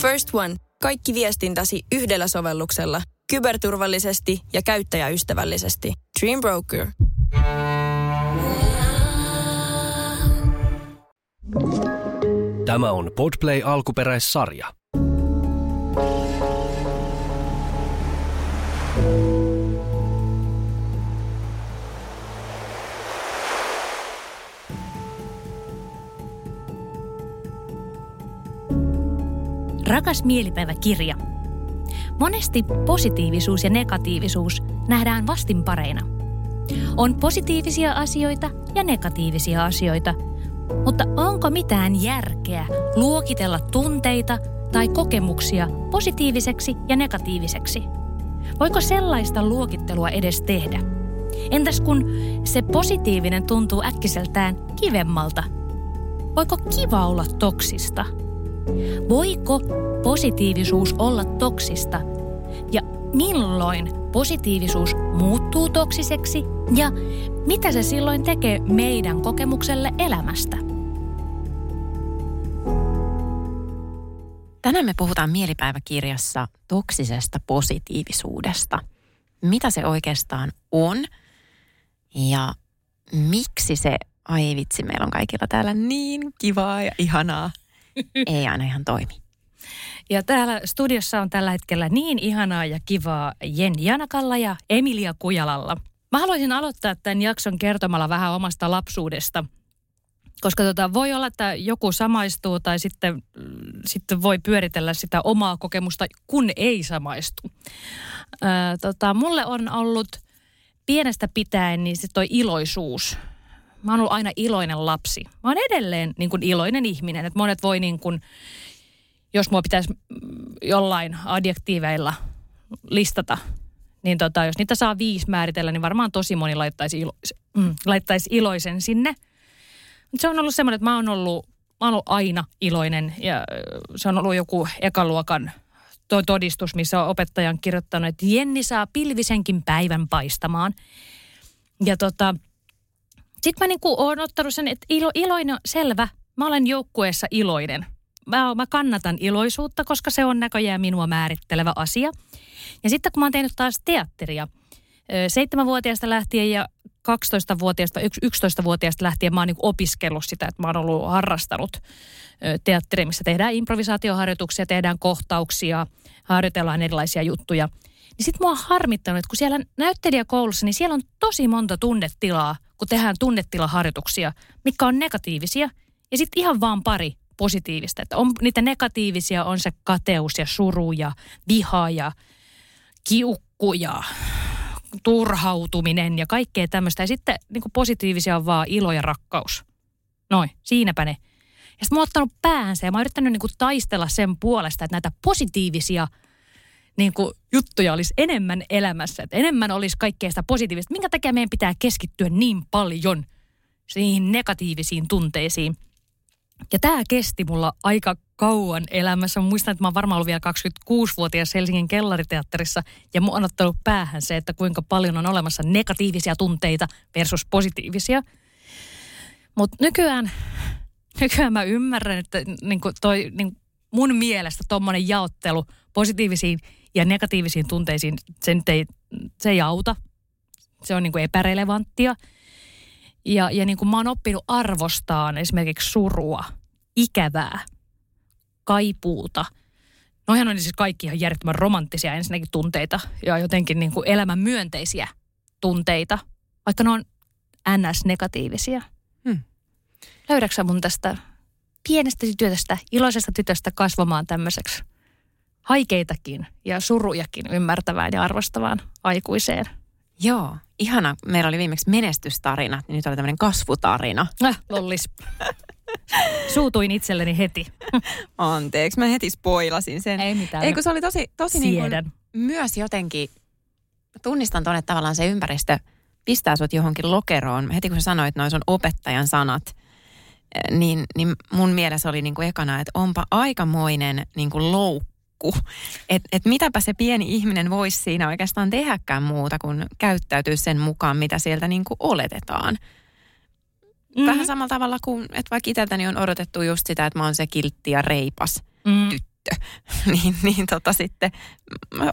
First One. Kaikki viestintäsi yhdellä sovelluksella. Kyberturvallisesti ja käyttäjäystävällisesti. Dream Broker. Tämä on Podplay alkuperäissarja. Rakas mielipäiväkirja. Monesti positiivisuus ja negatiivisuus nähdään vastinpareina. On positiivisia asioita ja negatiivisia asioita, mutta onko mitään järkeä luokitella tunteita tai kokemuksia positiiviseksi ja negatiiviseksi? Voiko sellaista luokittelua edes tehdä? Entäs kun se positiivinen tuntuu äkkiseltään kivemmalta? Voiko kiva olla toksista? Voiko positiivisuus olla toksista? Ja milloin positiivisuus muuttuu toksiseksi? Ja mitä se silloin tekee meidän kokemukselle elämästä? Tänään me puhutaan mielipäiväkirjassa toksisesta positiivisuudesta. Mitä se oikeastaan on ja miksi se, ai vitsi, meillä on kaikilla täällä niin kivaa ja ihanaa ei aina ihan toimi. Ja täällä studiossa on tällä hetkellä niin ihanaa ja kivaa Jenni Janakalla ja Emilia Kujalalla. Mä haluaisin aloittaa tämän jakson kertomalla vähän omasta lapsuudesta. Koska tota, voi olla, että joku samaistuu tai sitten, sitten voi pyöritellä sitä omaa kokemusta, kun ei samaistu. Ää, tota, mulle on ollut pienestä pitäen niin se toi iloisuus – mä oon ollut aina iloinen lapsi. Mä oon edelleen niin kuin iloinen ihminen. Että monet voi niin kuin, jos mua pitäisi jollain adjektiiveilla listata, niin tota, jos niitä saa viisi määritellä, niin varmaan tosi moni laittaisi, ilo, mm, laittaisi iloisen sinne. Mutta se on ollut semmoinen, että mä oon ollut, mä oon ollut aina iloinen ja se on ollut joku ekaluokan todistus, missä on opettajan kirjoittanut, että Jenni saa pilvisenkin päivän paistamaan. Ja tota, sitten mä niinku oon ottanut sen, että ilo, iloinen, selvä, mä olen joukkueessa iloinen. Mä, mä kannatan iloisuutta, koska se on näköjään minua määrittelevä asia. Ja sitten kun mä oon tehnyt taas teatteria, seitsemänvuotiaasta lähtien ja 12-vuotiaasta, 11-vuotiaasta lähtien mä oon niin opiskellut sitä, että mä oon ollut harrastanut teatteria, missä tehdään improvisaatioharjoituksia, tehdään kohtauksia, harjoitellaan erilaisia juttuja. Niin sit mua on harmittanut, että kun siellä näyttelijäkoulussa, niin siellä on tosi monta tunnetilaa, kun tehdään tunnetilaharjoituksia, mikä on negatiivisia. Ja sitten ihan vaan pari positiivista. Että on, niitä negatiivisia on se kateus ja suru ja viha ja kiukku ja turhautuminen ja kaikkea tämmöistä. Ja sitten niin positiivisia on vaan ilo ja rakkaus. Noin, siinäpä ne. Ja sitten mä oon ottanut päänsä ja mä oon yrittänyt niin taistella sen puolesta, että näitä positiivisia – niin kuin juttuja olisi enemmän elämässä, että enemmän olisi kaikkea sitä positiivista. Minkä takia meidän pitää keskittyä niin paljon niihin negatiivisiin tunteisiin? Ja tämä kesti mulla aika kauan elämässä. Mä muistan, että mä oon varmaan ollut vielä 26-vuotias Helsingin kellariteatterissa ja mun on ottanut päähän se, että kuinka paljon on olemassa negatiivisia tunteita versus positiivisia. Mutta nykyään, nykyään mä ymmärrän, että niin toi, niin mun mielestä tuommoinen jaottelu positiivisiin ja negatiivisiin tunteisiin, se, ei, se ei auta. Se on niin kuin epärelevanttia. Ja, ja niin kuin mä oon oppinut arvostaan esimerkiksi surua, ikävää, kaipuuta. Noihän on siis kaikki ihan järjettömän romanttisia ensinnäkin tunteita ja jotenkin niin kuin elämän myönteisiä tunteita, vaikka ne on ns-negatiivisia. Hmm. Löydäksä mun tästä pienestä tytöstä, iloisesta tytöstä kasvamaan tämmöiseksi haikeitakin ja surujakin ymmärtävään ja arvostavaan aikuiseen. Joo, ihana. Meillä oli viimeksi menestystarina, niin nyt oli tämmöinen kasvutarina. Äh, lollis. Suutuin itselleni heti. Anteeksi, mä heti spoilasin sen. Ei mitään. Ei kun se oli tosi, tosi niin kuin myös jotenkin, tunnistan tuonne tavallaan se ympäristö pistää sut johonkin lokeroon. Heti kun sä sanoit, että noin on opettajan sanat, eh, niin, niin mun mielessä oli niin kuin ekana, että onpa aikamoinen niin kuin loukku loukku. Että et mitäpä se pieni ihminen voisi siinä oikeastaan tehdäkään muuta kuin käyttäytyä sen mukaan, mitä sieltä niin kuin oletetaan. Mm-hmm. Vähän samalla tavalla kuin, että vaikka itseltäni on odotettu just sitä, että mä oon se kiltti ja reipas mm. tyttö niin, niin tota sitten,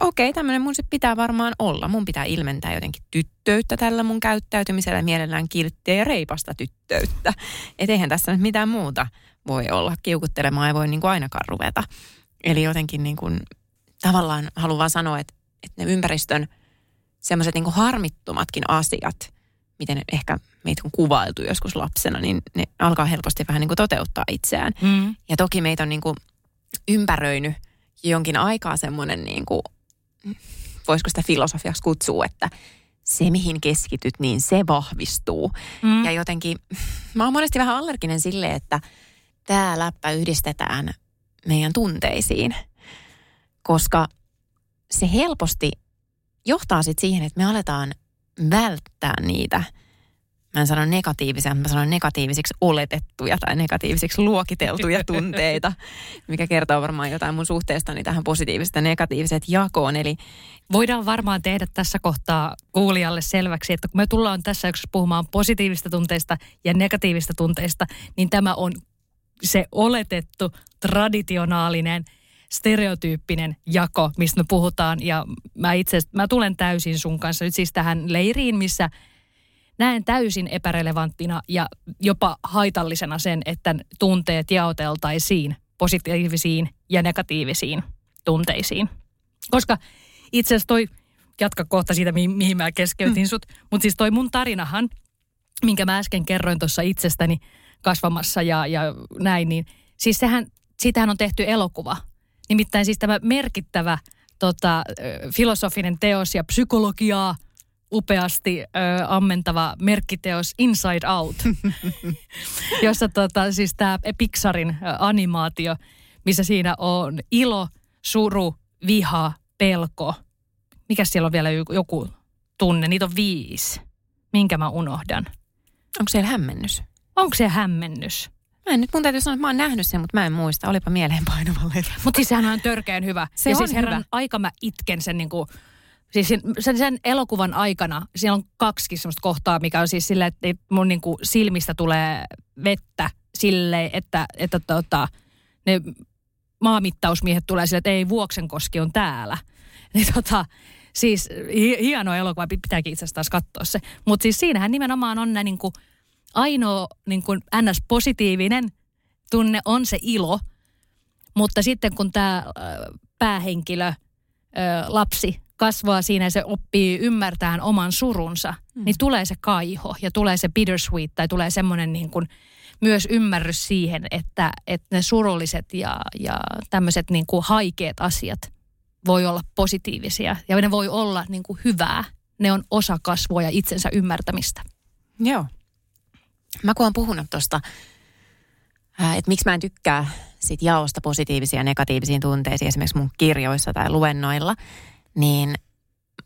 okei, okay, tämmöinen mun sitten pitää varmaan olla. Mun pitää ilmentää jotenkin tyttöyttä tällä mun käyttäytymisellä, mielellään kilttiä ja reipasta tyttöyttä. Et eihän tässä nyt mitään muuta voi olla. Kiukuttelemaan ei voi niin kuin ainakaan ruveta. Eli jotenkin niin kuin, tavallaan haluan vaan sanoa, että, että ne ympäristön semmoiset niin harmittomatkin asiat, miten ehkä meitä on kuvailtu joskus lapsena, niin ne alkaa helposti vähän niin kuin toteuttaa itseään. Mm. Ja toki meitä on niin kuin ympäröinyt jonkin aikaa semmoinen, niin kuin, voisiko sitä filosofiaksi kutsua, että se mihin keskityt, niin se vahvistuu. Mm. Ja jotenkin, mä oon monesti vähän allerginen sille, että tämä läppä yhdistetään meidän tunteisiin, koska se helposti johtaa sitten siihen, että me aletaan välttää niitä – mä en sano negatiivisia, mutta mä sanon negatiivisiksi oletettuja tai negatiivisiksi luokiteltuja tunteita, mikä kertoo varmaan jotain mun suhteestani tähän positiiviset ja negatiiviset jakoon. Eli Voidaan varmaan tehdä tässä kohtaa kuulijalle selväksi, että kun me tullaan tässä yksi puhumaan positiivista tunteista ja negatiivista tunteista, niin tämä on se oletettu, traditionaalinen, stereotyyppinen jako, mistä me puhutaan. Ja mä itse mä tulen täysin sun kanssa nyt siis tähän leiriin, missä – näen täysin epärelevanttina ja jopa haitallisena sen, että tunteet jaoteltaisiin positiivisiin ja negatiivisiin tunteisiin. Koska itse asiassa toi, jatka kohta siitä, mihin, mihin mä keskeytin mm. sut, mutta siis toi mun tarinahan, minkä mä äsken kerroin tuossa itsestäni kasvamassa ja, ja näin, niin siis sehän, siitähän on tehty elokuva. Nimittäin siis tämä merkittävä tota, filosofinen teos ja psykologiaa – upeasti ö, ammentava merkkiteos Inside Out, jossa tota, siis tämä Pixarin animaatio, missä siinä on ilo, suru, viha, pelko. Mikä siellä on vielä joku tunne? Niitä on viisi. Minkä mä unohdan? Onko siellä hämmennys? Onko se hämmennys? Mä en nyt, mun täytyy sanoa, että mä oon nähnyt sen, mutta mä en muista. Olipa mieleenpainuva Mutta siis sehän on törkeän hyvä. Se ja on siis herran hyvä. aika mä itken sen niin kuin Siis sen, sen elokuvan aikana, siellä on kaksi semmoista kohtaa, mikä on siis silleen, että mun niin kuin silmistä tulee vettä silleen, että, että tota, ne maamittausmiehet tulee silleen, että ei Vuoksenkoski on täällä. Niin tota, siis hieno elokuva, pitääkin itse asiassa taas katsoa se. Mutta siis siinähän nimenomaan on niin kuin ainoa niin kuin ns-positiivinen tunne on se ilo, mutta sitten kun tämä päähenkilö, lapsi kasvaa siinä ja se oppii ymmärtämään oman surunsa, mm. niin tulee se kaiho ja tulee se bittersweet tai tulee semmoinen niin kuin myös ymmärrys siihen, että, että ne surulliset ja, ja tämmöiset niin kuin haikeat asiat voi olla positiivisia ja ne voi olla niin kuin hyvää. Ne on osa kasvua ja itsensä ymmärtämistä. Joo. Mä kun oon puhunut tuosta, että miksi mä en tykkää sit jaosta positiivisia ja negatiivisiin tunteisiin esimerkiksi mun kirjoissa tai luennoilla, niin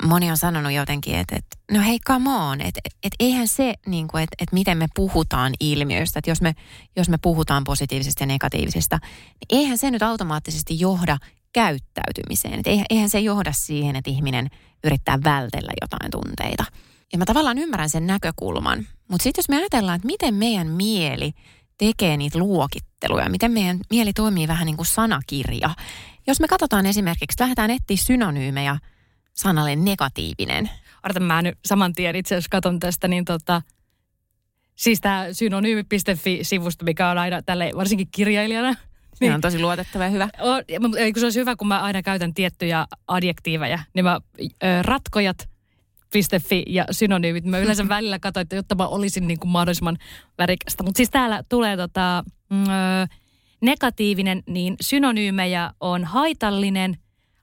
moni on sanonut jotenkin, että, että no hei come on, että, että eihän se, niin kuin, että, että miten me puhutaan ilmiöistä, että jos me, jos me puhutaan positiivisesta ja negatiivisesta, niin eihän se nyt automaattisesti johda käyttäytymiseen. Että eihän se johda siihen, että ihminen yrittää vältellä jotain tunteita. Ja mä tavallaan ymmärrän sen näkökulman, mutta sitten jos me ajatellaan, että miten meidän mieli tekee niitä luokitteluja, miten meidän mieli toimii vähän niin kuin sanakirja, jos me katsotaan esimerkiksi, lähdetään etsiä synonyymejä sanalle negatiivinen. Arta, mä nyt saman tien itse asiassa katson tästä, niin tota, siis tämä synonyymi.fi-sivusto, mikä on aina tälle varsinkin kirjailijana. Se niin, on tosi luotettava ja hyvä. On, kun se olisi hyvä, kun mä aina käytän tiettyjä adjektiiveja, niin mä ö, ratkojat, .fi ja synonyymit. Mä yleensä välillä katsoin, että jotta mä olisin niin kuin mahdollisimman värikästä. Mutta siis täällä tulee tota, mm, ö, negatiivinen, niin synonyymejä on haitallinen,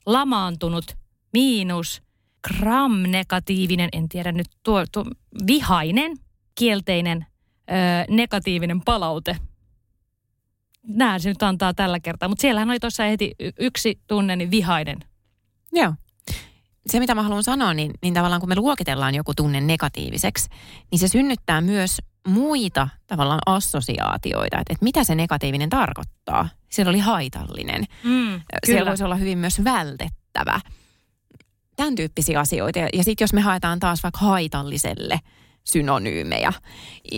lamaantunut, miinus, gram-negatiivinen, en tiedä nyt tuo, tuo vihainen, kielteinen, ö, negatiivinen palaute. Nämä se nyt antaa tällä kertaa, mutta siellähän oli tuossa heti yksi tunne, niin vihainen. Joo. Se, mitä mä haluan sanoa, niin, niin tavallaan kun me luokitellaan joku tunne negatiiviseksi, niin se synnyttää myös muita tavallaan assosiaatioita, että, että mitä se negatiivinen tarkoittaa. Siellä oli haitallinen. Mm, Siellä voisi olla hyvin myös vältettävä. Tämän tyyppisiä asioita. Ja, ja sitten jos me haetaan taas vaikka haitalliselle synonyymejä.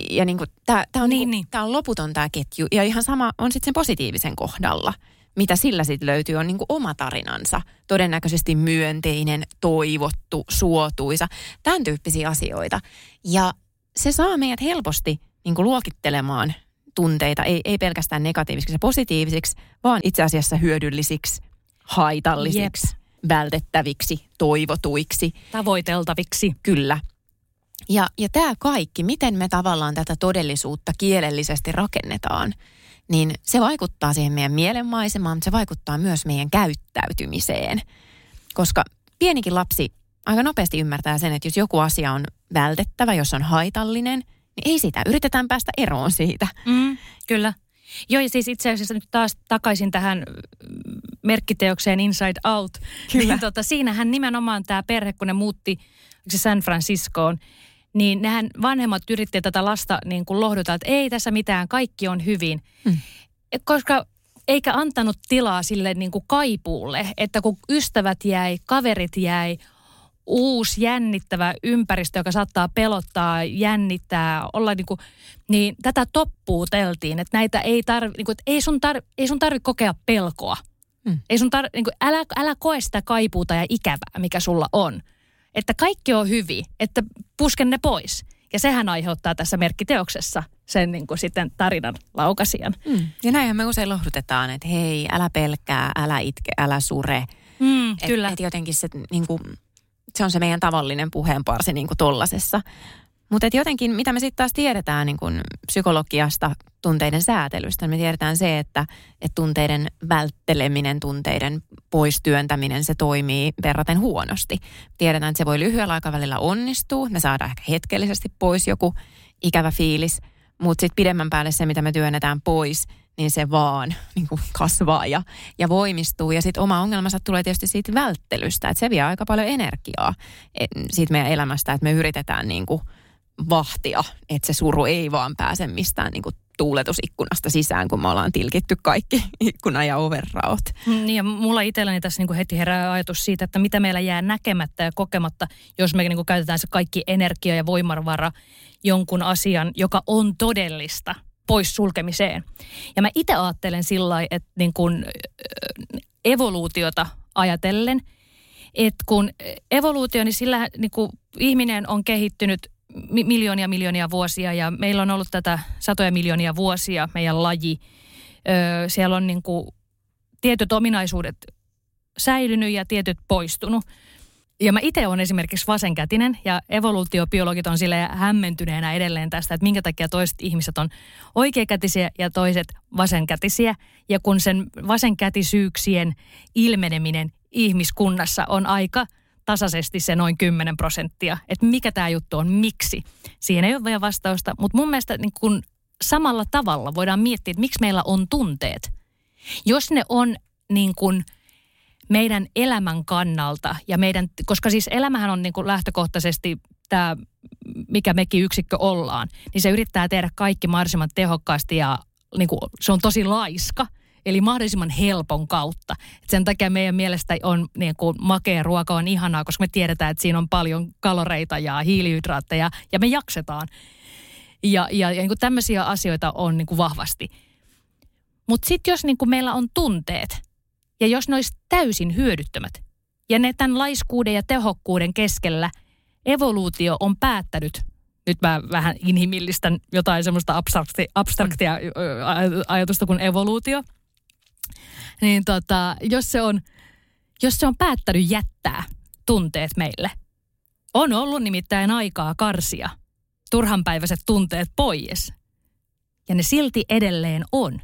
Ja niin tämä on, niin, niin, niin. Tää on loputon tämä ketju. Ja ihan sama on sitten sen positiivisen kohdalla. Mitä sillä sitten löytyy on niin oma tarinansa. Todennäköisesti myönteinen, toivottu, suotuisa. Tämän tyyppisiä asioita. Ja se saa meidät helposti niin luokittelemaan tunteita, ei, ei pelkästään negatiivisiksi ja positiivisiksi, vaan itse asiassa hyödyllisiksi, haitallisiksi, Jep. vältettäviksi, toivotuiksi. Tavoiteltaviksi. Kyllä. Ja, ja tämä kaikki, miten me tavallaan tätä todellisuutta kielellisesti rakennetaan, niin se vaikuttaa siihen meidän mielenmaisemaan, mutta se vaikuttaa myös meidän käyttäytymiseen. Koska pienikin lapsi aika nopeasti ymmärtää sen, että jos joku asia on vältettävä, jos on haitallinen, niin ei sitä. Yritetään päästä eroon siitä. Mm, kyllä. Joo, ja siis itse asiassa nyt taas takaisin tähän merkkiteokseen Inside Out. Kyllä. Niin tota, siinähän nimenomaan tämä perhe, kun ne muutti San Franciscoon, niin nehän vanhemmat yritti tätä lasta niin kuin lohduttaa, että ei tässä mitään, kaikki on hyvin. Hmm. Koska eikä antanut tilaa sille niin kuin kaipuulle, että kun ystävät jäi, kaverit jäi, uusi jännittävä ympäristö, joka saattaa pelottaa, jännittää, olla niin kuin, niin tätä toppuuteltiin, että näitä ei tarvi, niin kuin, että ei sun, tarvi, ei sun tarvi kokea pelkoa. Hmm. Ei sun tarvi, niin kuin, älä, älä koe sitä kaipuuta ja ikävää, mikä sulla on että kaikki on hyvin, että pusken ne pois. Ja sehän aiheuttaa tässä merkkiteoksessa sen niin kuin sitten tarinan laukasian. Mm. Ja näinhän me usein lohdutetaan, että hei, älä pelkää, älä itke, älä sure. Mm, et, kyllä. Et jotenkin se, niin kuin, se on se meidän tavallinen puheenparsi niin kuin tollasessa. Mutta jotenkin, mitä me sitten taas tiedetään niin kun psykologiasta, tunteiden säätelystä, me tiedetään se, että, että tunteiden vältteleminen, tunteiden poistyöntäminen, se toimii verraten huonosti. Tiedetään, että se voi lyhyellä aikavälillä onnistua, me saadaan ehkä hetkellisesti pois joku ikävä fiilis, mutta sitten pidemmän päälle se, mitä me työnnetään pois, niin se vaan niin kuin kasvaa ja, ja voimistuu. Ja sitten oma ongelmansa tulee tietysti siitä välttelystä, että se vie aika paljon energiaa siitä meidän elämästä, että me yritetään niin kuin – vahtia, että se suru ei vaan pääse mistään niin kuin tuuletusikkunasta sisään, kun me ollaan tilkitty kaikki ikkuna ja overraot. Niin ja mulla itselläni tässä niin kuin heti herää ajatus siitä, että mitä meillä jää näkemättä ja kokematta, jos me niin kuin käytetään se kaikki energia ja voimavara jonkun asian, joka on todellista, pois sulkemiseen. Ja mä itse ajattelen sillä että niin kuin evoluutiota ajatellen, että kun evoluutio, niin sillä niin kuin ihminen on kehittynyt miljoonia miljoonia vuosia ja meillä on ollut tätä satoja miljoonia vuosia meidän laji. Öö, siellä on niin kuin tietyt ominaisuudet säilynyt ja tietyt poistunut. Ja mä itse olen esimerkiksi vasenkätinen ja evoluutiobiologit on sille hämmentyneenä edelleen tästä, että minkä takia toiset ihmiset on oikeakätisiä ja toiset vasenkätisiä. Ja kun sen vasenkätisyyksien ilmeneminen ihmiskunnassa on aika – tasaisesti se noin 10 prosenttia. Että mikä tämä juttu on, miksi. Siihen ei ole vielä vastausta, mutta mun mielestä niin kun samalla tavalla voidaan miettiä, että miksi meillä on tunteet. Jos ne on niin kun meidän elämän kannalta ja meidän, koska siis elämähän on niin kuin lähtökohtaisesti tämä, mikä mekin yksikkö ollaan, niin se yrittää tehdä kaikki mahdollisimman tehokkaasti ja niin kuin, se on tosi laiska – Eli mahdollisimman helpon kautta. Et sen takia meidän mielestä on niin kuin makea ruoka on ihanaa, koska me tiedetään, että siinä on paljon kaloreita ja hiilihydraatteja ja me jaksetaan. Ja, ja, ja niin kuin tämmöisiä asioita on niin kuin vahvasti. Mutta sitten jos niin kuin meillä on tunteet ja jos ne olisi täysin hyödyttömät ja ne tämän laiskuuden ja tehokkuuden keskellä evoluutio on päättänyt nyt mä vähän inhimillistän jotain semmoista abstraktia, abstraktia ajatusta kuin evoluutio – niin tota, jos se on, jos se on päättänyt jättää tunteet meille, on ollut nimittäin aikaa karsia turhanpäiväiset tunteet pois, ja ne silti edelleen on,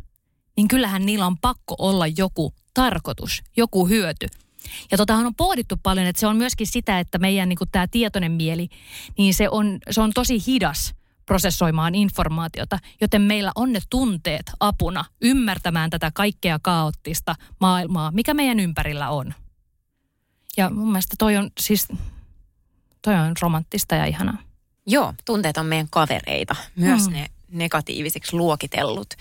niin kyllähän niillä on pakko olla joku tarkoitus, joku hyöty. Ja totahan on pohdittu paljon, että se on myöskin sitä, että meidän niin tämä tietoinen mieli, niin se on, se on tosi hidas prosessoimaan informaatiota, joten meillä on ne tunteet apuna ymmärtämään tätä kaikkea kaoottista maailmaa, mikä meidän ympärillä on. Ja mun mielestä toi on siis, toi on romanttista ja ihanaa. Joo, tunteet on meidän kavereita, myös mm. ne negatiivisiksi luokitellut.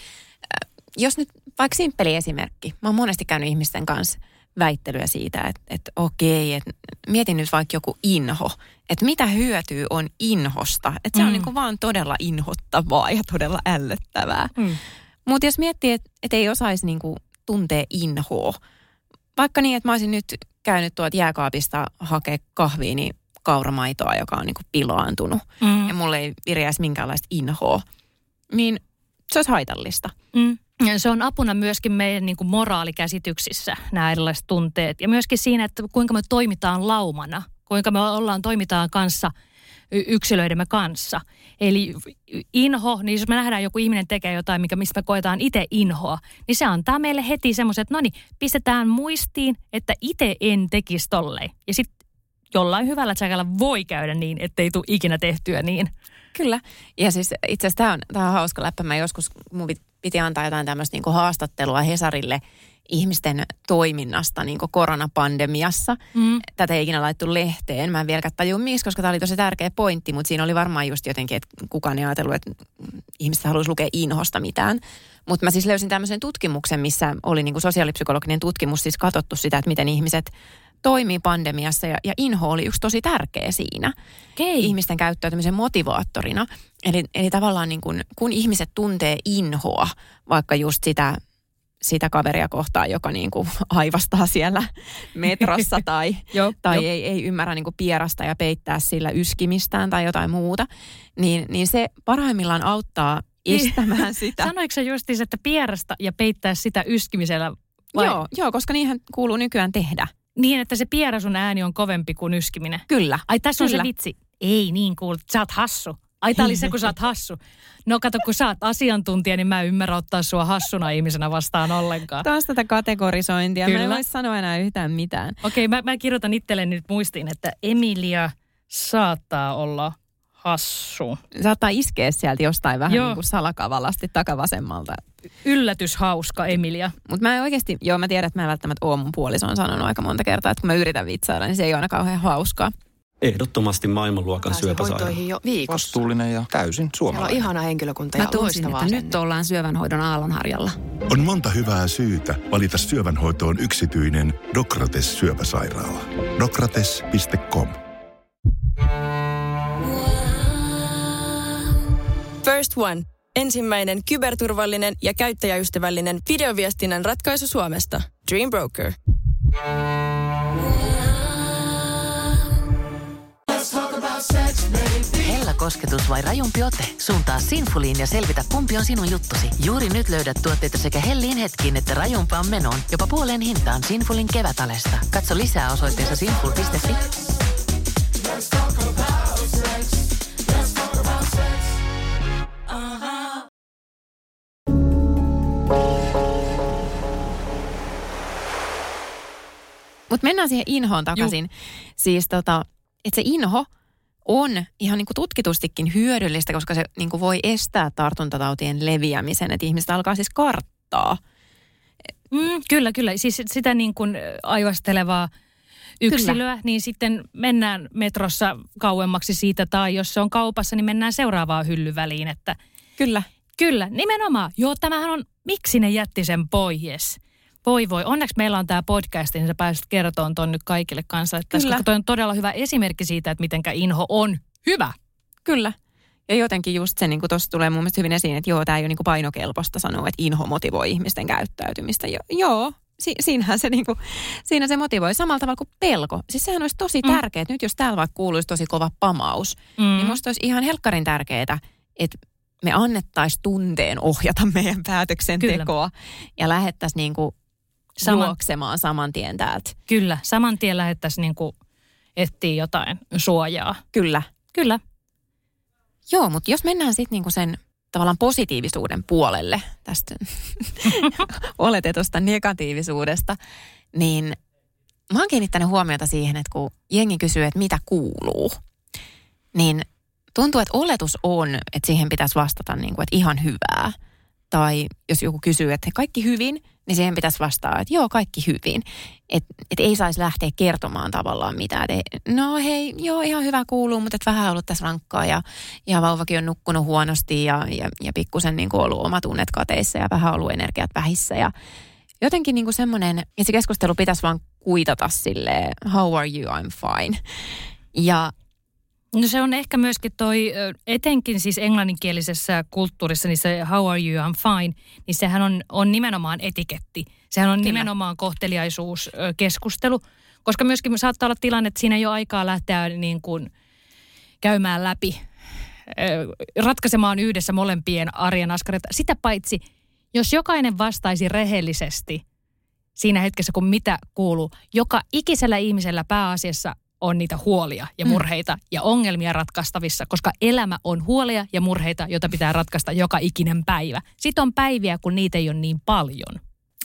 Jos nyt vaikka simppeli esimerkki, mä oon monesti käynyt ihmisten kanssa väittelyä siitä, että, että okei, että mietin nyt vaikka joku inho, että mitä hyötyä on inhosta. Että se mm. on niin kuin vaan todella inhottavaa ja todella ällöttävää. Mm. Mutta jos miettii, että, että ei osaisi niin kuin tuntea inhoa, vaikka niin, että mä olisin nyt käynyt tuolta jääkaapista hakea kahvia, niin kauramaitoa, joka on niin kuin pilaantunut. Mm. Ja mulle ei viriäisi minkäänlaista inhoa. Niin se olisi haitallista. Mm. Se on apuna myöskin meidän niin kuin moraalikäsityksissä, nämä erilaiset tunteet. Ja myöskin siinä, että kuinka me toimitaan laumana, kuinka me ollaan, toimitaan kanssa yksilöidemme kanssa. Eli inho, niin jos me nähdään joku ihminen tekee jotain, mikä, mistä me koetaan itse inhoa, niin se antaa meille heti semmoiset, että no niin, pistetään muistiin, että itse en tekisi tolleen. Ja sitten jollain hyvällä tsäkällä voi käydä niin, ettei tule ikinä tehtyä niin. Kyllä. Ja siis itse asiassa tämä on, tämä on hauska läppä. Mä joskus, mun piti antaa jotain tämmöistä niin haastattelua Hesarille ihmisten toiminnasta niin koronapandemiassa. Mm. Tätä ei ikinä laittu lehteen. Mä en vieläkään tajua miksi, koska tämä oli tosi tärkeä pointti, mutta siinä oli varmaan just jotenkin, että kukaan ei ajatellut, että ihmiset haluaisi lukea inhosta mitään. Mutta mä siis löysin tämmöisen tutkimuksen, missä oli niin sosiaalipsykologinen tutkimus, siis katsottu sitä, että miten ihmiset toimii pandemiassa ja, ja inho oli yksi tosi tärkeä siinä okay. ihmisten käyttäytymisen motivaattorina. Eli, eli tavallaan niin kun, kun ihmiset tuntee inhoa, vaikka just sitä sitä kaveria kohtaan, joka niin kuin aivastaa siellä metrossa tai, jo, tai jo. Ei, ei ymmärrä niin kuin pierasta ja peittää sillä yskimistään tai jotain muuta, niin, niin se parhaimmillaan auttaa niin. estämään sitä. Sanoiko se justiinsa, että pierasta ja peittää sitä yskimisellä? Vai? Joo, joo, koska niinhän kuuluu nykyään tehdä. Niin, että se pierasun ääni on kovempi kuin yskiminen. Kyllä. Ai tässä Kyllä. on se vitsi. Ei niin kuul, sä oot hassu. Ai tää oli se, kun sä oot hassu. No kato, kun sä oot asiantuntija, niin mä ymmärrän ottaa sua hassuna ihmisenä vastaan ollenkaan. Taas tätä kategorisointia. Kyllä. Mä en voi sanoa enää yhtään mitään. Okei, okay, mä, mä kirjoitan itselleni nyt muistiin, että Emilia saattaa olla hassu. Saattaa iskeä sieltä jostain vähän joo. niin kuin salakavalasti takavasemmalta. Yllätys hauska, Emilia. Mutta mä en oikeasti, joo mä tiedän, että mä en välttämättä ole mun puolison sanonut aika monta kertaa, että kun mä yritän vitsailla, niin se ei ole aina kauhean hauskaa. Ehdottomasti maailmanluokan syöpäsairaala. jo viikossa. Vastuullinen ja täysin suomalainen. Siellä on ihana henkilökunta ja Mä tunsin, että nyt ollaan syövänhoidon aallonharjalla. On monta hyvää syytä valita syövänhoitoon yksityinen Dokrates syöpäsairaala. Dokrates.com First One. Ensimmäinen kyberturvallinen ja käyttäjäystävällinen videoviestinnän ratkaisu Suomesta. Dream Broker. Hella kosketus vai rajumpi ote? Suuntaa Sinfuliin ja selvitä, kumpi on sinun juttusi. Juuri nyt löydät tuotteita sekä hellin hetkiin että rajumpaan menoon. Jopa puoleen hintaan Sinfulin kevätalesta. Katso lisää osoitteessa sinful.fi. Mutta mennään siihen inhoon takaisin. Juh. Siis tota, että se inho on ihan niin kuin tutkitustikin hyödyllistä, koska se niin kuin voi estää tartuntatautien leviämisen, että ihmiset alkaa siis karttaa. Mm, kyllä, kyllä. Siis sitä niin kuin aivastelevaa yksilöä, kyllä. niin sitten mennään metrossa kauemmaksi siitä, tai jos se on kaupassa, niin mennään seuraavaan hyllyväliin. Että kyllä. Kyllä, nimenomaan. Joo, tämähän on, miksi ne jätti sen pois? Voi voi. Onneksi meillä on tämä podcast, niin sä pääset kertomaan tuon nyt kaikille kanssa. Että Kyllä. Koska toi on todella hyvä esimerkki siitä, että mitenkä inho on hyvä. Kyllä. Ja jotenkin just se, niin kuin tuossa tulee mun mielestä hyvin esiin, että joo, tämä ei ole niin kuin painokelpoista sanoa, että inho motivoi ihmisten käyttäytymistä. Jo, joo, si, siinähän se, niin kuin, siinä se motivoi samalla tavalla kuin pelko. Siis sehän olisi tosi mm. tärkeää, että nyt jos täällä vaikka kuuluisi tosi kova pamaus, mm. niin musta olisi ihan helkkarin tärkeää, että me annettaisiin tunteen ohjata meidän päätöksentekoa Kyllä. ja lähettäisiin niin kuin Saman, juoksemaan saman tien täältä. Kyllä, saman tien lähettäisiin niin kuin etsiä jotain suojaa. Kyllä. Kyllä. Joo, mutta jos mennään sitten niinku sen tavallaan positiivisuuden puolelle tästä oletetusta negatiivisuudesta, niin mä oon kiinnittänyt huomiota siihen, että kun jengi kysyy, että mitä kuuluu, niin tuntuu, että oletus on, että siihen pitäisi vastata niin kuin, että ihan hyvää. Tai jos joku kysyy, että kaikki hyvin, niin siihen pitäisi vastaa, että joo, kaikki hyvin. Että et ei saisi lähteä kertomaan tavallaan mitään. Et, no hei, joo, ihan hyvä kuuluu, mutta et vähän ollut tässä rankkaa ja, ja vauvakin on nukkunut huonosti ja, ja, ja pikkusen niin ollut omat tunnet kateissa ja vähän ollut energiat vähissä. Ja, jotenkin niin semmoinen, että se keskustelu pitäisi vaan kuitata sille how are you, I'm fine. Ja No se on ehkä myöskin toi, etenkin siis englanninkielisessä kulttuurissa, niin se how are you, I'm fine, niin sehän on, on nimenomaan etiketti. Sehän on Kyllä. nimenomaan kohteliaisuuskeskustelu, koska myöskin saattaa olla tilanne, että siinä ei ole aikaa lähteä niin kuin käymään läpi, ratkaisemaan yhdessä molempien arjen askareita. Sitä paitsi, jos jokainen vastaisi rehellisesti siinä hetkessä, kun mitä kuuluu, joka ikisellä ihmisellä pääasiassa on niitä huolia ja mm. murheita mm. ja ongelmia ratkaistavissa, koska elämä on huolia ja murheita, joita pitää ratkaista joka ikinen päivä. Sitten on päiviä, kun niitä ei ole niin paljon.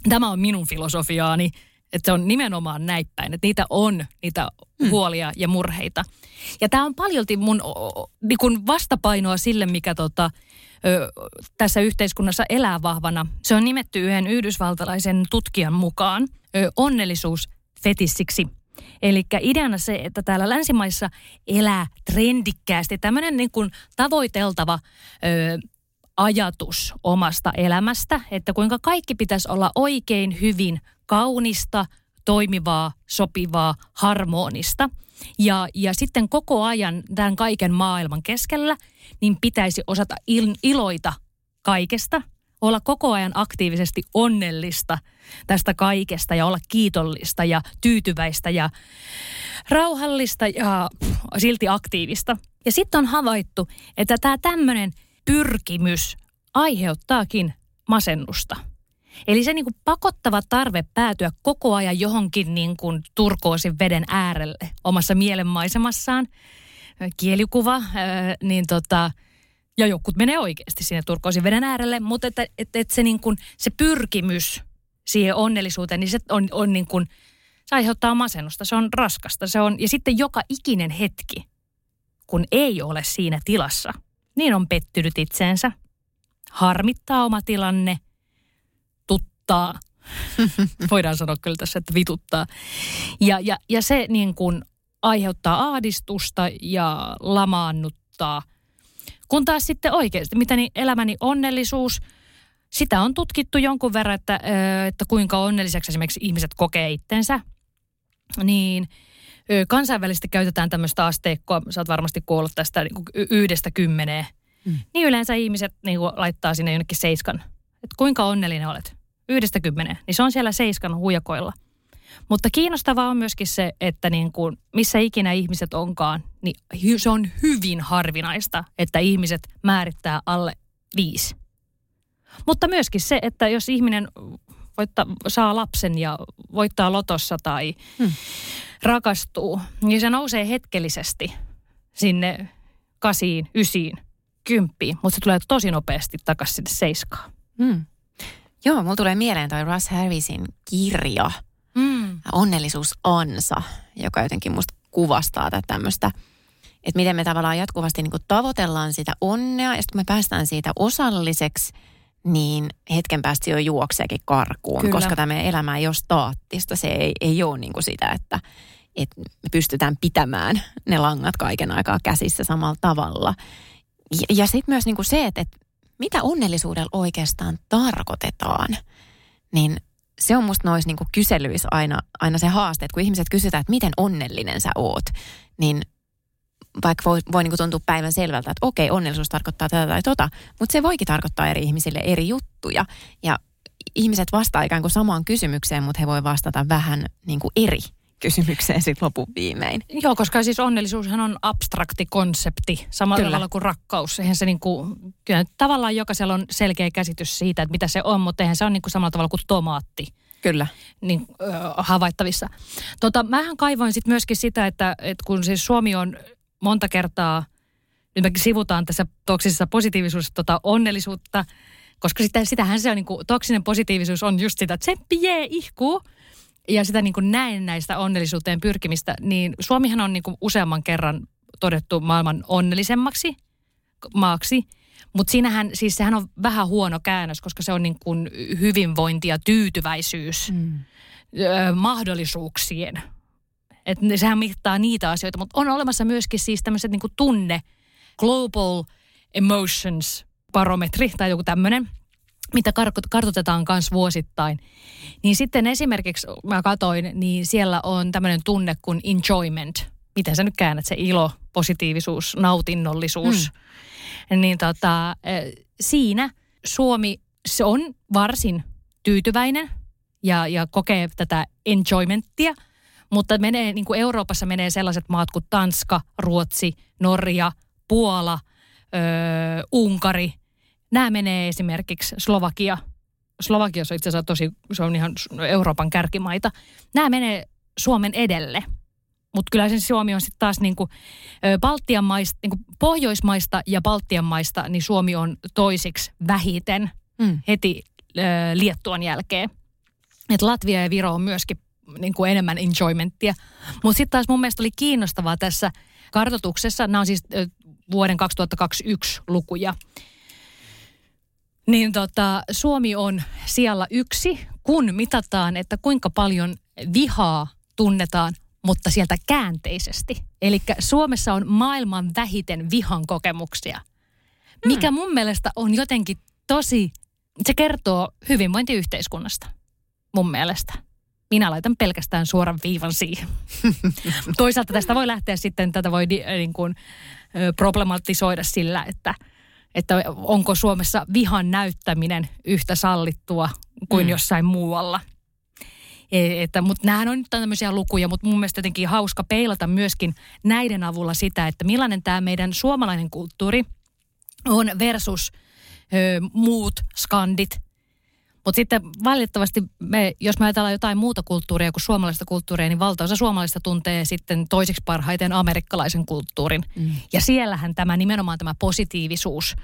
Tämä on minun filosofiaani, että se on nimenomaan näittäin, että niitä on, niitä mm. huolia ja murheita. Ja tämä on paljolti mun niin vastapainoa sille, mikä tota, ö, tässä yhteiskunnassa elää vahvana. Se on nimetty yhden yhdysvaltalaisen tutkijan mukaan ö, onnellisuus fetissiksi – Eli ideana se, että täällä länsimaissa elää trendikkäästi tämmöinen niin kuin tavoiteltava ö, ajatus omasta elämästä, että kuinka kaikki pitäisi olla oikein hyvin kaunista, toimivaa, sopivaa, harmonista. Ja, ja sitten koko ajan tämän kaiken maailman keskellä, niin pitäisi osata il, iloita kaikesta – olla koko ajan aktiivisesti onnellista tästä kaikesta ja olla kiitollista ja tyytyväistä ja rauhallista ja silti aktiivista. Ja sitten on havaittu, että tämä tämmöinen pyrkimys aiheuttaakin masennusta. Eli se niin pakottava tarve päätyä koko ajan johonkin niin kuin turkoosin veden äärelle omassa mielenmaisemassaan, kielikuva, niin tota, ja jokut menee oikeasti sinne turkoosin veden äärelle, mutta että, että, että se, niin kuin, se pyrkimys siihen onnellisuuteen, niin se on, on niin kuin, se aiheuttaa masennusta, se on raskasta. Se on, ja sitten joka ikinen hetki, kun ei ole siinä tilassa, niin on pettynyt itseensä, harmittaa oma tilanne, tuttaa, voidaan sanoa kyllä tässä, että vituttaa. Ja, ja, ja se niin kuin aiheuttaa ahdistusta ja lamaannuttaa – kun taas sitten oikeasti, mitä niin elämäni onnellisuus, sitä on tutkittu jonkun verran, että, että kuinka onnelliseksi esimerkiksi ihmiset kokee itsensä. Niin kansainvälisesti käytetään tämmöistä asteikkoa, sä oot varmasti kuullut tästä niin yhdestä kymmeneen. Mm. Niin yleensä ihmiset niin kuin laittaa sinne jonnekin seiskan. Että kuinka onnellinen olet? Yhdestä kymmeneen. Niin se on siellä seiskan huijakoilla. Mutta kiinnostavaa on myöskin se, että niin kuin missä ikinä ihmiset onkaan, niin se on hyvin harvinaista, että ihmiset määrittää alle viisi. Mutta myöskin se, että jos ihminen voittaa, saa lapsen ja voittaa lotossa tai hmm. rakastuu, niin se nousee hetkellisesti sinne kasiin, ysiin, kymppiin, mutta se tulee tosi nopeasti takaisin sinne seiskaan. Hmm. Joo, mulla tulee mieleen toi Russ Harrisin kirja. Onnellisuusansa, joka jotenkin musta kuvastaa tätä tämmöistä, että miten me tavallaan jatkuvasti niin tavoitellaan sitä onnea, ja sitten kun me päästään siitä osalliseksi, niin hetken päästä jo juokseekin karkuun, Kyllä. koska tämä elämä ei ole staattista. Se ei, ei ole niin kuin sitä, että, että me pystytään pitämään ne langat kaiken aikaa käsissä samalla tavalla. Ja, ja sitten myös niin kuin se, että, että mitä onnellisuudella oikeastaan tarkoitetaan, niin se on musta noissa niinku kyselyissä aina, aina se haaste, että kun ihmiset kysytään, että miten onnellinen sä oot, niin vaikka voi, voi niinku tuntua päivän selvältä, että okei, onnellisuus tarkoittaa tätä tai tota, mutta se voikin tarkoittaa eri ihmisille eri juttuja. Ja ihmiset vastaa ikään kuin samaan kysymykseen, mutta he voi vastata vähän niin kuin eri kysymykseen sitten lopun viimein. Joo, koska siis onnellisuushan on abstrakti konsepti, samalla kyllä. tavalla kuin rakkaus. Eihän se niinku, kyllä tavallaan jokaisella on selkeä käsitys siitä, että mitä se on, mutta eihän se ole niinku samalla tavalla kuin tomaatti. Kyllä. Niin, äh, havaittavissa. Tota, mähän kaivoin sitten myöskin sitä, että, että kun siis Suomi on monta kertaa, nyt me sivutaan tässä toksisessa positiivisuudessa tota onnellisuutta, koska sitä, sitähän se on, niin kuin, toksinen positiivisuus on just sitä, että tsemppi jee, ihkuu ja sitä niin kuin näistä onnellisuuteen pyrkimistä, niin Suomihan on niin kuin useamman kerran todettu maailman onnellisemmaksi maaksi. Mutta siinähän, siis sehän on vähän huono käännös, koska se on niin kuin hyvinvointi ja tyytyväisyys mm. ö, mahdollisuuksien. Että sehän mittaa niitä asioita, mutta on olemassa myöskin siis tämmöiset niin kuin tunne, global emotions barometri tai joku tämmöinen – mitä kartoitetaan myös vuosittain, Niin sitten esimerkiksi mä katoin, niin siellä on tämmöinen tunne kuin enjoyment. Miten sä nyt käännät se ilo, positiivisuus, nautinnollisuus. Mm. Niin tota, siinä Suomi, se on varsin tyytyväinen ja, ja kokee tätä enjoymenttia, mutta menee, niin kuin Euroopassa menee sellaiset maat kuin Tanska, Ruotsi, Norja, Puola, öö, Unkari. Nämä menee esimerkiksi Slovakia. Slovakiassa itse asiassa tosi, se on ihan Euroopan kärkimaita. Nämä menee Suomen edelle. Mutta kyllä se Suomi on sitten taas niin kuin, Baltian maista, niin kuin Pohjoismaista ja Baltian maista, niin Suomi on toisiksi vähiten mm. heti ö, Liettuan jälkeen. Et Latvia ja Viro on myöskin niin kuin enemmän enjoymenttia. Mutta sitten taas mun mielestä oli kiinnostavaa tässä kartotuksessa, nämä on siis vuoden 2021 lukuja, niin tota, Suomi on siellä yksi, kun mitataan, että kuinka paljon vihaa tunnetaan, mutta sieltä käänteisesti. Eli Suomessa on maailman vähiten vihan kokemuksia, mikä hmm. mun mielestä on jotenkin tosi, se kertoo hyvinvointiyhteiskunnasta mun mielestä. Minä laitan pelkästään suoran viivan siihen. Toisaalta tästä voi lähteä sitten, tätä voi niin kuin, problematisoida sillä, että, että onko Suomessa vihan näyttäminen yhtä sallittua kuin mm. jossain muualla. E, että, mutta nämähän on nyt tämmöisiä lukuja, mutta mun mielestä jotenkin hauska peilata myöskin näiden avulla sitä, että millainen tämä meidän suomalainen kulttuuri on versus ö, muut skandit – mutta sitten valitettavasti, me, jos me ajatellaan jotain muuta kulttuuria kuin suomalaista kulttuuria, niin valtaosa suomalaista tuntee sitten toiseksi parhaiten amerikkalaisen kulttuurin. Mm. Ja siellähän tämä nimenomaan tämä positiivisuus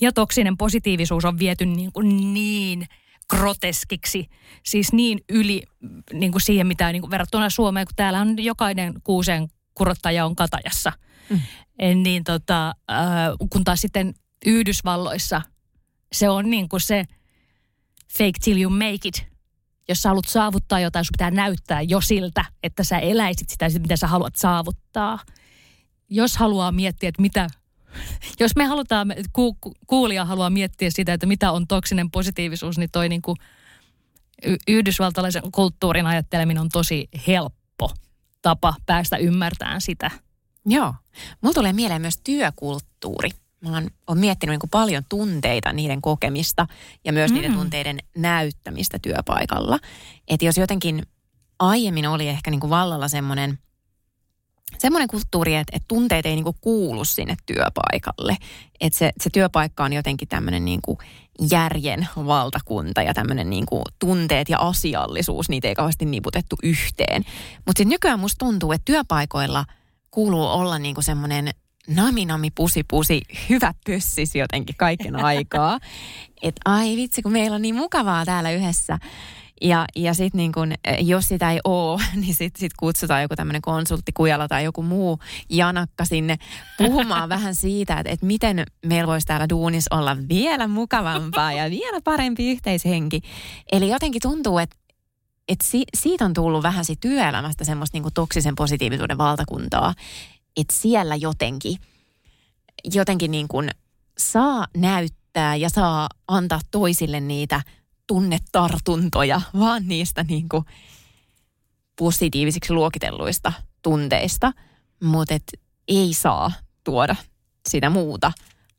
ja toksinen positiivisuus on viety niin, kuin niin groteskiksi, siis niin yli niin kuin siihen, mitä niin kuin verrattuna Suomeen, kun täällä on jokainen kuusen kurottaja on katajassa. Mm. Niin tota, äh, kun taas sitten Yhdysvalloissa se on niin kuin se – fake till you make it. Jos sä haluat saavuttaa jotain, sun pitää näyttää jo siltä, että sä eläisit sitä, mitä sä haluat saavuttaa. Jos haluaa miettiä, että mitä, jos me halutaan, ku, kuulija haluaa miettiä sitä, että mitä on toksinen positiivisuus, niin toi niin kuin yhdysvaltalaisen kulttuurin ajatteleminen on tosi helppo tapa päästä ymmärtämään sitä. Joo. Mulla tulee mieleen myös työkulttuuri mä oon, oon miettinyt niin kuin paljon tunteita, niiden kokemista ja myös mm. niiden tunteiden näyttämistä työpaikalla. Että jos jotenkin aiemmin oli ehkä niin kuin vallalla semmoinen semmoinen kulttuuri, että, että tunteet ei niin kuin kuulu sinne työpaikalle. Että se, se työpaikka on jotenkin tämmöinen niin kuin järjen valtakunta ja tämmöinen niin kuin tunteet ja asiallisuus, niitä ei kauheasti niputettu yhteen. Mutta sitten nykyään musta tuntuu, että työpaikoilla kuuluu olla niin kuin semmoinen nami nami pusi pusi, hyvä pössis jotenkin kaiken aikaa. Että ai vitsi, kun meillä on niin mukavaa täällä yhdessä. Ja, ja sitten niin kun, jos sitä ei ole, niin sitten sit kutsutaan joku tämmöinen konsulttikujala tai joku muu janakka sinne puhumaan vähän siitä, että, että miten meillä voisi täällä duunissa olla vielä mukavampaa ja vielä parempi yhteishenki. Eli jotenkin tuntuu, että että si, siitä on tullut vähän siitä työelämästä semmoista niin toksisen positiivisuuden valtakuntaa että siellä jotenkin, jotenkin niin kuin saa näyttää ja saa antaa toisille niitä tunnetartuntoja, vaan niistä niin kuin positiivisiksi luokitelluista tunteista, mutta et ei saa tuoda sitä muuta,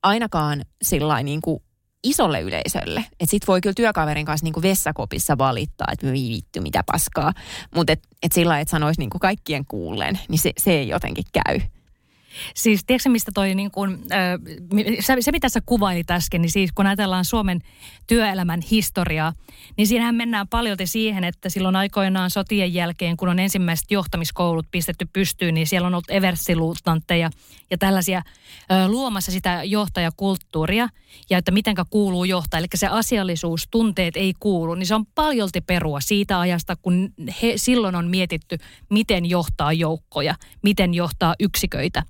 ainakaan sillä niin kuin isolle yleisölle. Että sit voi kyllä työkaverin kanssa niinku vessakopissa valittaa, että vittu mitä paskaa. Mutta et, et sillä että sanoisi niinku kaikkien kuulleen, niin se, se ei jotenkin käy. Siis tiedätkö mistä toi niin kuin, äh, se, mitä sä kuvailit äsken, niin siis kun ajatellaan Suomen työelämän historiaa, niin siinähän mennään paljon siihen, että silloin aikoinaan sotien jälkeen, kun on ensimmäiset johtamiskoulut pistetty pystyyn, niin siellä on ollut everssiluutnantteja ja tällaisia äh, luomassa sitä johtajakulttuuria ja että mitenkä kuuluu johtaa. Eli se asiallisuus, tunteet ei kuulu, niin se on paljolti perua siitä ajasta, kun he silloin on mietitty, miten johtaa joukkoja, miten johtaa yksiköitä.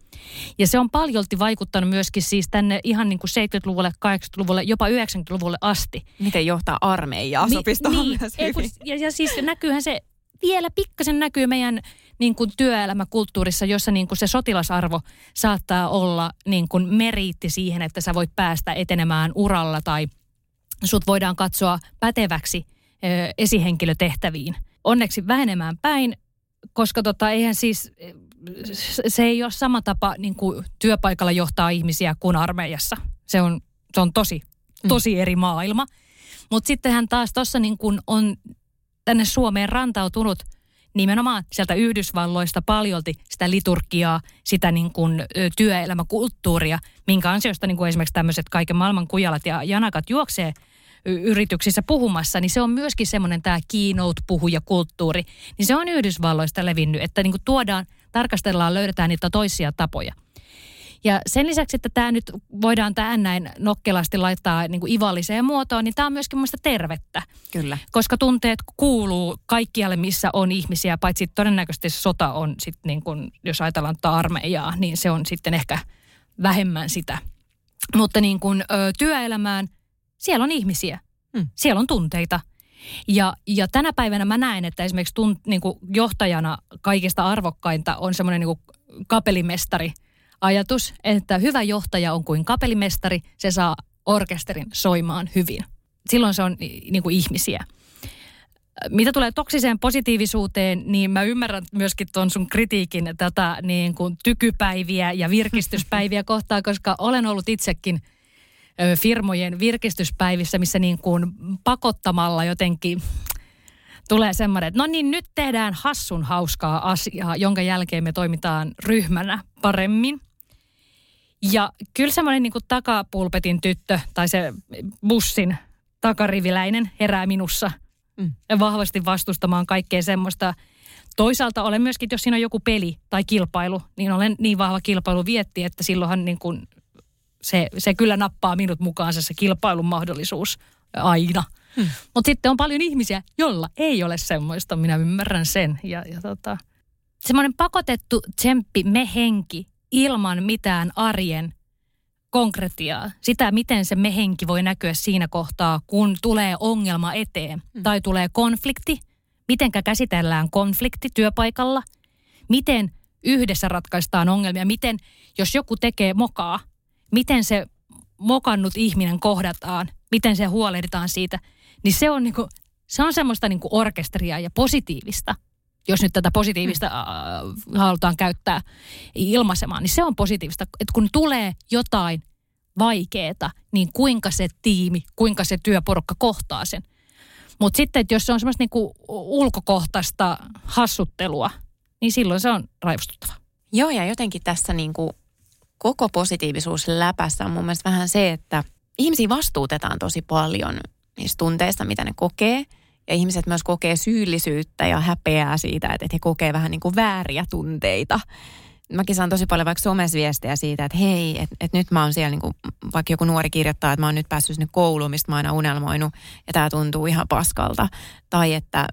Ja se on paljolti vaikuttanut myöskin siis tänne ihan niin kuin 70-luvulle, 80-luvulle, jopa 90-luvulle asti. Miten johtaa armeijaa, sopisi niin, myös hyvin. Ja, ja siis näkyyhän se, vielä pikkasen näkyy meidän niin kuin työelämäkulttuurissa, jossa niin kuin se sotilasarvo saattaa olla niin kuin meriitti siihen, että sä voit päästä etenemään uralla tai sut voidaan katsoa päteväksi esihenkilötehtäviin. Onneksi vähenemään päin, koska tota, eihän siis, se ei ole sama tapa niin kuin työpaikalla johtaa ihmisiä kuin armeijassa. Se on, se on tosi, mm. tosi eri maailma. Mutta sittenhän taas tuossa niin on tänne Suomeen rantautunut nimenomaan sieltä Yhdysvalloista paljolti sitä liturgiaa, sitä niin kuin työelämäkulttuuria, minkä ansiosta niin kuin esimerkiksi tämmöiset kaiken maailman kujalat ja janakat juoksee yrityksissä puhumassa, niin se on myöskin semmoinen tämä keynote-puhujakulttuuri, niin se on Yhdysvalloista levinnyt, että niin kuin tuodaan, tarkastellaan, löydetään niitä toisia tapoja. Ja sen lisäksi, että tämä nyt voidaan tähän näin nokkelasti laittaa niin kuin ivalliseen muotoon, niin tämä on myöskin minusta tervettä. Kyllä. Koska tunteet kuuluu kaikkialle, missä on ihmisiä, paitsi todennäköisesti sota on sitten niin kuin, jos ajatellaan armeijaa, niin se on sitten ehkä vähemmän sitä. Mutta niin kuin, ö, työelämään, siellä on ihmisiä, hmm. siellä on tunteita. Ja, ja tänä päivänä mä näen, että esimerkiksi tunt, niin kuin johtajana kaikista arvokkainta on semmoinen niin kapelimestari – ajatus, että hyvä johtaja on kuin kapelimestari, se saa orkesterin soimaan hyvin. Silloin se on niin kuin ihmisiä. Mitä tulee toksiseen positiivisuuteen, niin mä ymmärrän myöskin tuon sun kritiikin tätä niin kuin tykypäiviä ja virkistyspäiviä kohtaan, koska olen ollut itsekin firmojen virkistyspäivissä, missä niin kuin pakottamalla jotenkin tulee semmoinen, että no niin, nyt tehdään hassun hauskaa asiaa, jonka jälkeen me toimitaan ryhmänä paremmin. Ja kyllä semmoinen niin takapulpetin tyttö tai se bussin takariviläinen herää minussa mm. vahvasti vastustamaan kaikkea semmoista. Toisaalta olen myöskin, jos siinä on joku peli tai kilpailu, niin olen niin vahva kilpailu vietti, että silloinhan niin kuin se, se kyllä nappaa minut mukaansa se kilpailun mahdollisuus aina. Hmm. Mutta sitten on paljon ihmisiä, jolla ei ole semmoista, minä ymmärrän sen. Ja, ja tota, semmoinen pakotettu tsemppi, me henki, ilman mitään arjen konkretiaa. Sitä, miten se mehenki voi näkyä siinä kohtaa, kun tulee ongelma eteen mm. tai tulee konflikti. Mitenkä käsitellään konflikti työpaikalla? Miten yhdessä ratkaistaan ongelmia? Miten, jos joku tekee mokaa, miten se mokannut ihminen kohdataan? Miten se huolehditaan siitä? Niin se on, niinku, se on semmoista niinku orkesteria ja positiivista jos nyt tätä positiivista äh, halutaan käyttää ilmaisemaan, niin se on positiivista. Että kun tulee jotain vaikeeta, niin kuinka se tiimi, kuinka se työporukka kohtaa sen. Mutta sitten, että jos se on semmoista niinku ulkokohtaista hassuttelua, niin silloin se on raivostuttava. Joo, ja jotenkin tässä niinku koko positiivisuus läpässä on mun mielestä vähän se, että ihmisiä vastuutetaan tosi paljon niistä tunteista, mitä ne kokee – ja ihmiset myös kokee syyllisyyttä ja häpeää siitä, että he kokee vähän niin kuin vääriä tunteita. Mäkin saan tosi paljon vaikka somesviestejä siitä, että hei, että et nyt mä oon siellä, niin kuin, vaikka joku nuori kirjoittaa, että mä oon nyt päässyt sinne kouluun, mistä mä oon aina unelmoinut, ja tämä tuntuu ihan paskalta. Tai että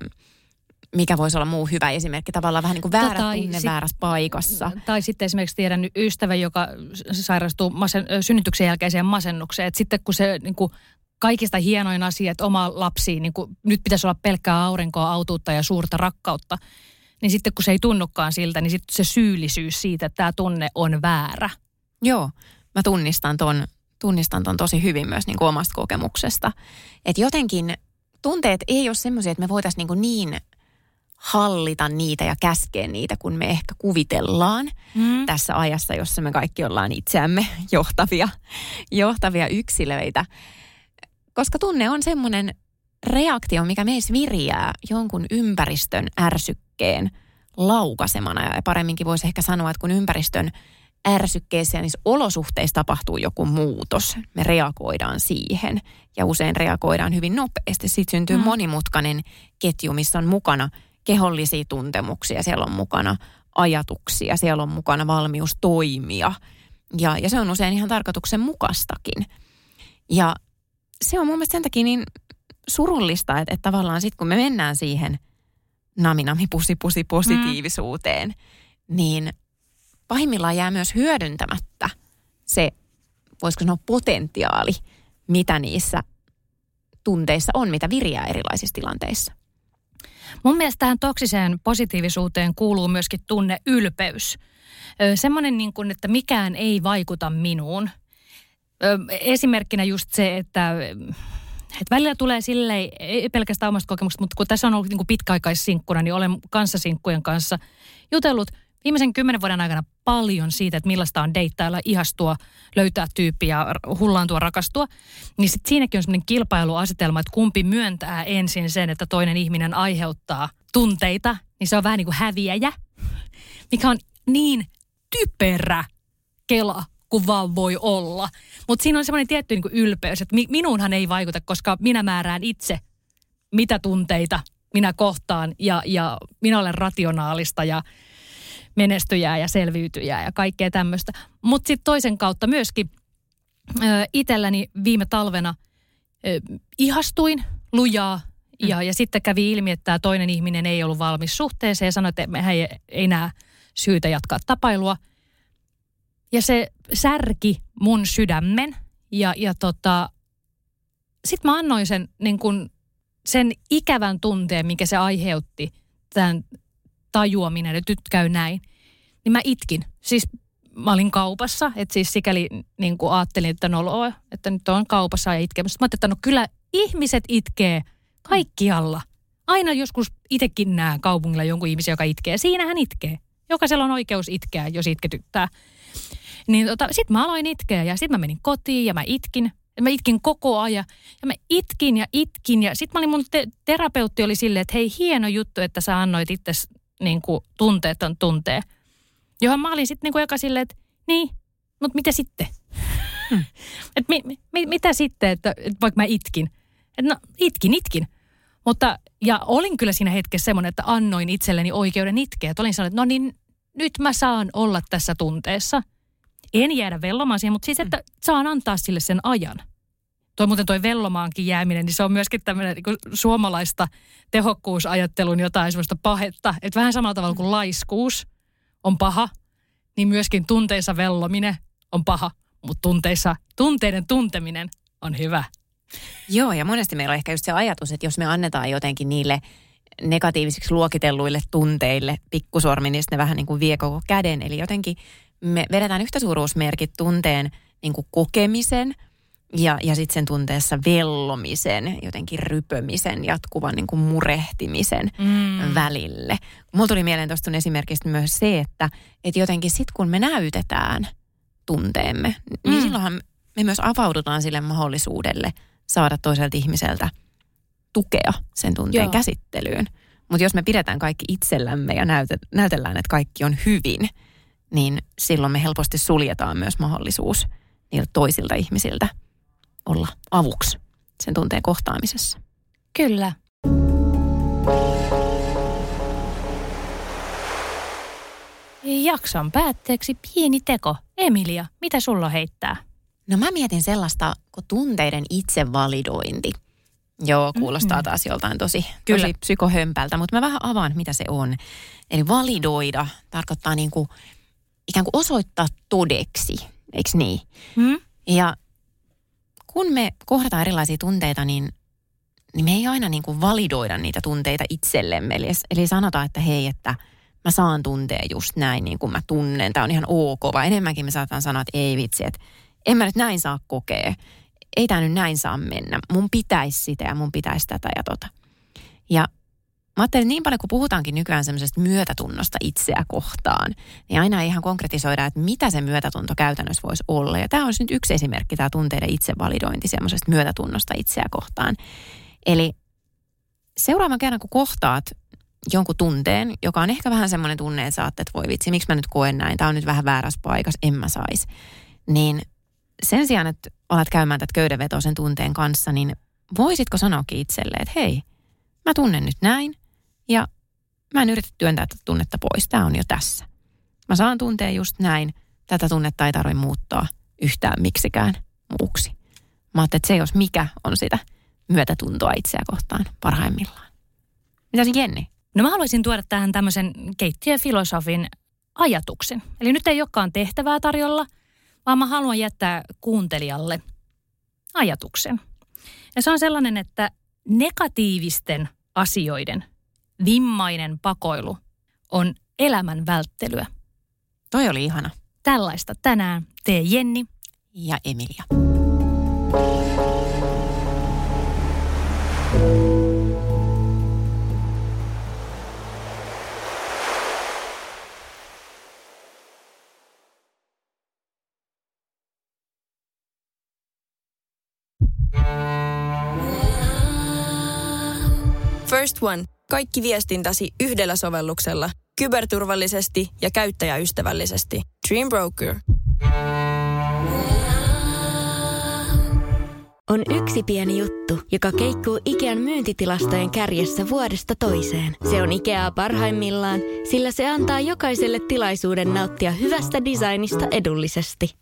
mikä voisi olla muu hyvä esimerkki, tavallaan vähän niin kuin väärä tota, tunne sit, väärässä paikassa. Tai sitten esimerkiksi tiedän ystävä, joka sairastuu masen, synnytyksen jälkeiseen masennukseen, että sitten kun se niin kuin kaikista hienoin asia, että oma lapsi, niin kuin, nyt pitäisi olla pelkkää aurinkoa, autuutta ja suurta rakkautta, niin sitten kun se ei tunnukaan siltä, niin sitten se syyllisyys siitä, että tämä tunne on väärä. Joo, mä tunnistan ton, tunnistan ton tosi hyvin myös niin kuin omasta kokemuksesta. Että jotenkin tunteet ei ole semmoisia, että me voitaisiin niin, niin hallita niitä ja käskeä niitä, kun me ehkä kuvitellaan mm. tässä ajassa, jossa me kaikki ollaan itseämme johtavia, johtavia yksilöitä. Koska tunne on semmoinen reaktio, mikä meissä viriää jonkun ympäristön ärsykkeen laukasemana. Ja paremminkin voisi ehkä sanoa, että kun ympäristön ärsykkeessä ja niissä olosuhteissa tapahtuu joku muutos, me reagoidaan siihen. Ja usein reagoidaan hyvin nopeasti. Sitten syntyy mm. monimutkainen ketju, missä on mukana kehollisia tuntemuksia, siellä on mukana ajatuksia, siellä on mukana valmius toimia. Ja, ja se on usein ihan tarkoituksen mukastakin. Ja se on mun mielestä sen takia niin surullista, että, että tavallaan sitten kun me mennään siihen naminami pusi pusi positiivisuuteen, mm. niin pahimmillaan jää myös hyödyntämättä se, voisiko sanoa potentiaali, mitä niissä tunteissa on, mitä viriää erilaisissa tilanteissa. Mun mielestä tähän toksiseen positiivisuuteen kuuluu myöskin tunne ylpeys. Semmoinen niin kuin, että mikään ei vaikuta minuun – esimerkkinä just se, että Et välillä tulee silleen, ei pelkästään omasta kokemuksesta, mutta kun tässä on ollut niin pitkäaikaissinkkurina, niin olen kanssasinkkujen kanssa jutellut viimeisen kymmenen vuoden aikana paljon siitä, että millaista on deittailla, ihastua, löytää tyyppiä, hullaantua, rakastua. Niin sit siinäkin on semmoinen kilpailuasetelma, että kumpi myöntää ensin sen, että toinen ihminen aiheuttaa tunteita, niin se on vähän niin kuin häviäjä, mikä on niin typerä kela kuin vaan voi olla. Mutta siinä on semmoinen tietty niin kuin ylpeys, että minuunhan ei vaikuta, koska minä määrään itse, mitä tunteita minä kohtaan ja, ja minä olen rationaalista ja menestyjää ja selviytyjää ja kaikkea tämmöistä. Mutta sitten toisen kautta myöskin itselläni viime talvena ihastuin lujaa mm. ja, ja sitten kävi ilmi, että tämä toinen ihminen ei ollut valmis suhteeseen ja sanoi, että mehän ei, ei näe syytä jatkaa tapailua. Ja se särki mun sydämen ja, ja tota, sitten mä annoin sen, niin kun, sen ikävän tunteen, mikä se aiheutti, tämän tajuaminen, että nyt käy näin, niin mä itkin. Siis mä olin kaupassa, että siis sikäli niin kuin ajattelin, että no, että nyt on kaupassa ja itkemässä. Mä ajattelin, että no kyllä ihmiset itkee kaikkialla. Aina joskus itsekin näen kaupungilla jonkun ihmisen, joka itkee. Siinähän itkee. Jokaisella on oikeus itkeä, jos itketyttää. Niin tota, sit mä aloin itkeä ja sit mä menin kotiin ja mä itkin. Mä itkin koko ajan. Ja mä itkin ja itkin. Ja sit mä olin mun te- terapeutti oli silleen, että hei hieno juttu, että sä annoit itse niin kuin tunteeton tuntee. Johon mä olin sitten niin kuin silleen, että niin, mutta mitä sitten? Hmm. Et mi, mi, mitä sitten, että, että vaikka mä itkin. Et no itkin, itkin. Mutta, ja olin kyllä siinä hetkessä semmoinen, että annoin itselleni oikeuden itkeä. Että olin sanonut, että no niin, nyt mä saan olla tässä tunteessa. En jäädä vellomaan siihen, mutta siis, että saan antaa sille sen ajan. Toi muuten toi vellomaankin jääminen, niin se on myöskin tämmöinen niin suomalaista tehokkuusajattelun jotain semmoista pahetta. Että vähän samalla tavalla kuin laiskuus on paha, niin myöskin tunteissa vellominen on paha, mutta tunteissa, tunteiden tunteminen on hyvä. Joo, ja monesti meillä on ehkä just se ajatus, että jos me annetaan jotenkin niille negatiivisiksi luokitelluille tunteille pikkusormi, niin ne vähän niin kuin vie koko käden. Eli jotenkin me vedetään yhtä suuruusmerkit tunteen niin kuin kokemisen – ja, ja sitten sen tunteessa vellomisen, jotenkin rypömisen, jatkuvan niin kuin murehtimisen mm. välille. Mulla tuli mieleen tuosta esimerkistä myös se, että, että jotenkin sitten kun me näytetään tunteemme, niin mm. niin silloinhan me myös avaudutaan sille mahdollisuudelle saada toiselta ihmiseltä tukea sen tunteen Joo. käsittelyyn. Mutta jos me pidetään kaikki itsellämme ja näytellään, että kaikki on hyvin, niin silloin me helposti suljetaan myös mahdollisuus niiltä toisilta ihmisiltä olla avuksi sen tunteen kohtaamisessa. Kyllä. Jakson päätteeksi pieni teko. Emilia, mitä sulla heittää? No mä mietin sellaista kuin tunteiden itsevalidointi. Joo, kuulostaa mm-hmm. taas joltain tosi, Kyllä. tosi psykohömpältä, mutta mä vähän avaan, mitä se on. Eli validoida tarkoittaa niin kuin, ikään kuin osoittaa todeksi, eikö niin? Mm. Ja kun me kohdataan erilaisia tunteita, niin, niin me ei aina niin kuin validoida niitä tunteita itsellemme. Eli, eli sanotaan, että hei, että mä saan tuntea just näin niin kuin mä tunnen. Tämä on ihan ok, vaan enemmänkin me saataan sanoa, että ei vitsi, että en mä nyt näin saa kokea. Ei tämä nyt näin saa mennä. Mun pitäisi sitä ja mun pitäisi tätä ja tota. Ja Mä ajattelin, niin paljon kun puhutaankin nykyään semmoisesta myötätunnosta itseä kohtaan, niin aina ei ihan konkretisoida, että mitä se myötätunto käytännössä voisi olla. Ja tämä on nyt yksi esimerkki, tämä tunteiden itsevalidointi semmoisesta myötätunnosta itseä kohtaan. Eli seuraavan kerran, kun kohtaat jonkun tunteen, joka on ehkä vähän semmoinen tunne, että sä että voi vitsi, miksi mä nyt koen näin, tämä on nyt vähän väärässä paikassa, en mä sais. Niin sen sijaan, että alat käymään tätä köydenvetoisen tunteen kanssa, niin voisitko sanoakin itselle, että hei, mä tunnen nyt näin, ja mä en yritä työntää tätä tunnetta pois. Tämä on jo tässä. Mä saan tuntea just näin. Tätä tunnetta ei tarvitse muuttaa yhtään miksikään muuksi. Mä ajattelin, että se jos mikä on sitä myötätuntoa itseä kohtaan parhaimmillaan. Mitä se Jenni? No mä haluaisin tuoda tähän tämmöisen keittiöfilosofin ajatuksen. Eli nyt ei olekaan tehtävää tarjolla, vaan mä haluan jättää kuuntelijalle ajatuksen. Ja se on sellainen, että negatiivisten asioiden vimmainen pakoilu on elämän välttelyä. Toi oli ihana. Tällaista tänään tee Jenni ja Emilia. First One. Kaikki viestintäsi yhdellä sovelluksella. Kyberturvallisesti ja käyttäjäystävällisesti. Dream Broker. On yksi pieni juttu, joka keikkuu Ikean myyntitilastojen kärjessä vuodesta toiseen. Se on Ikeaa parhaimmillaan, sillä se antaa jokaiselle tilaisuuden nauttia hyvästä designista edullisesti.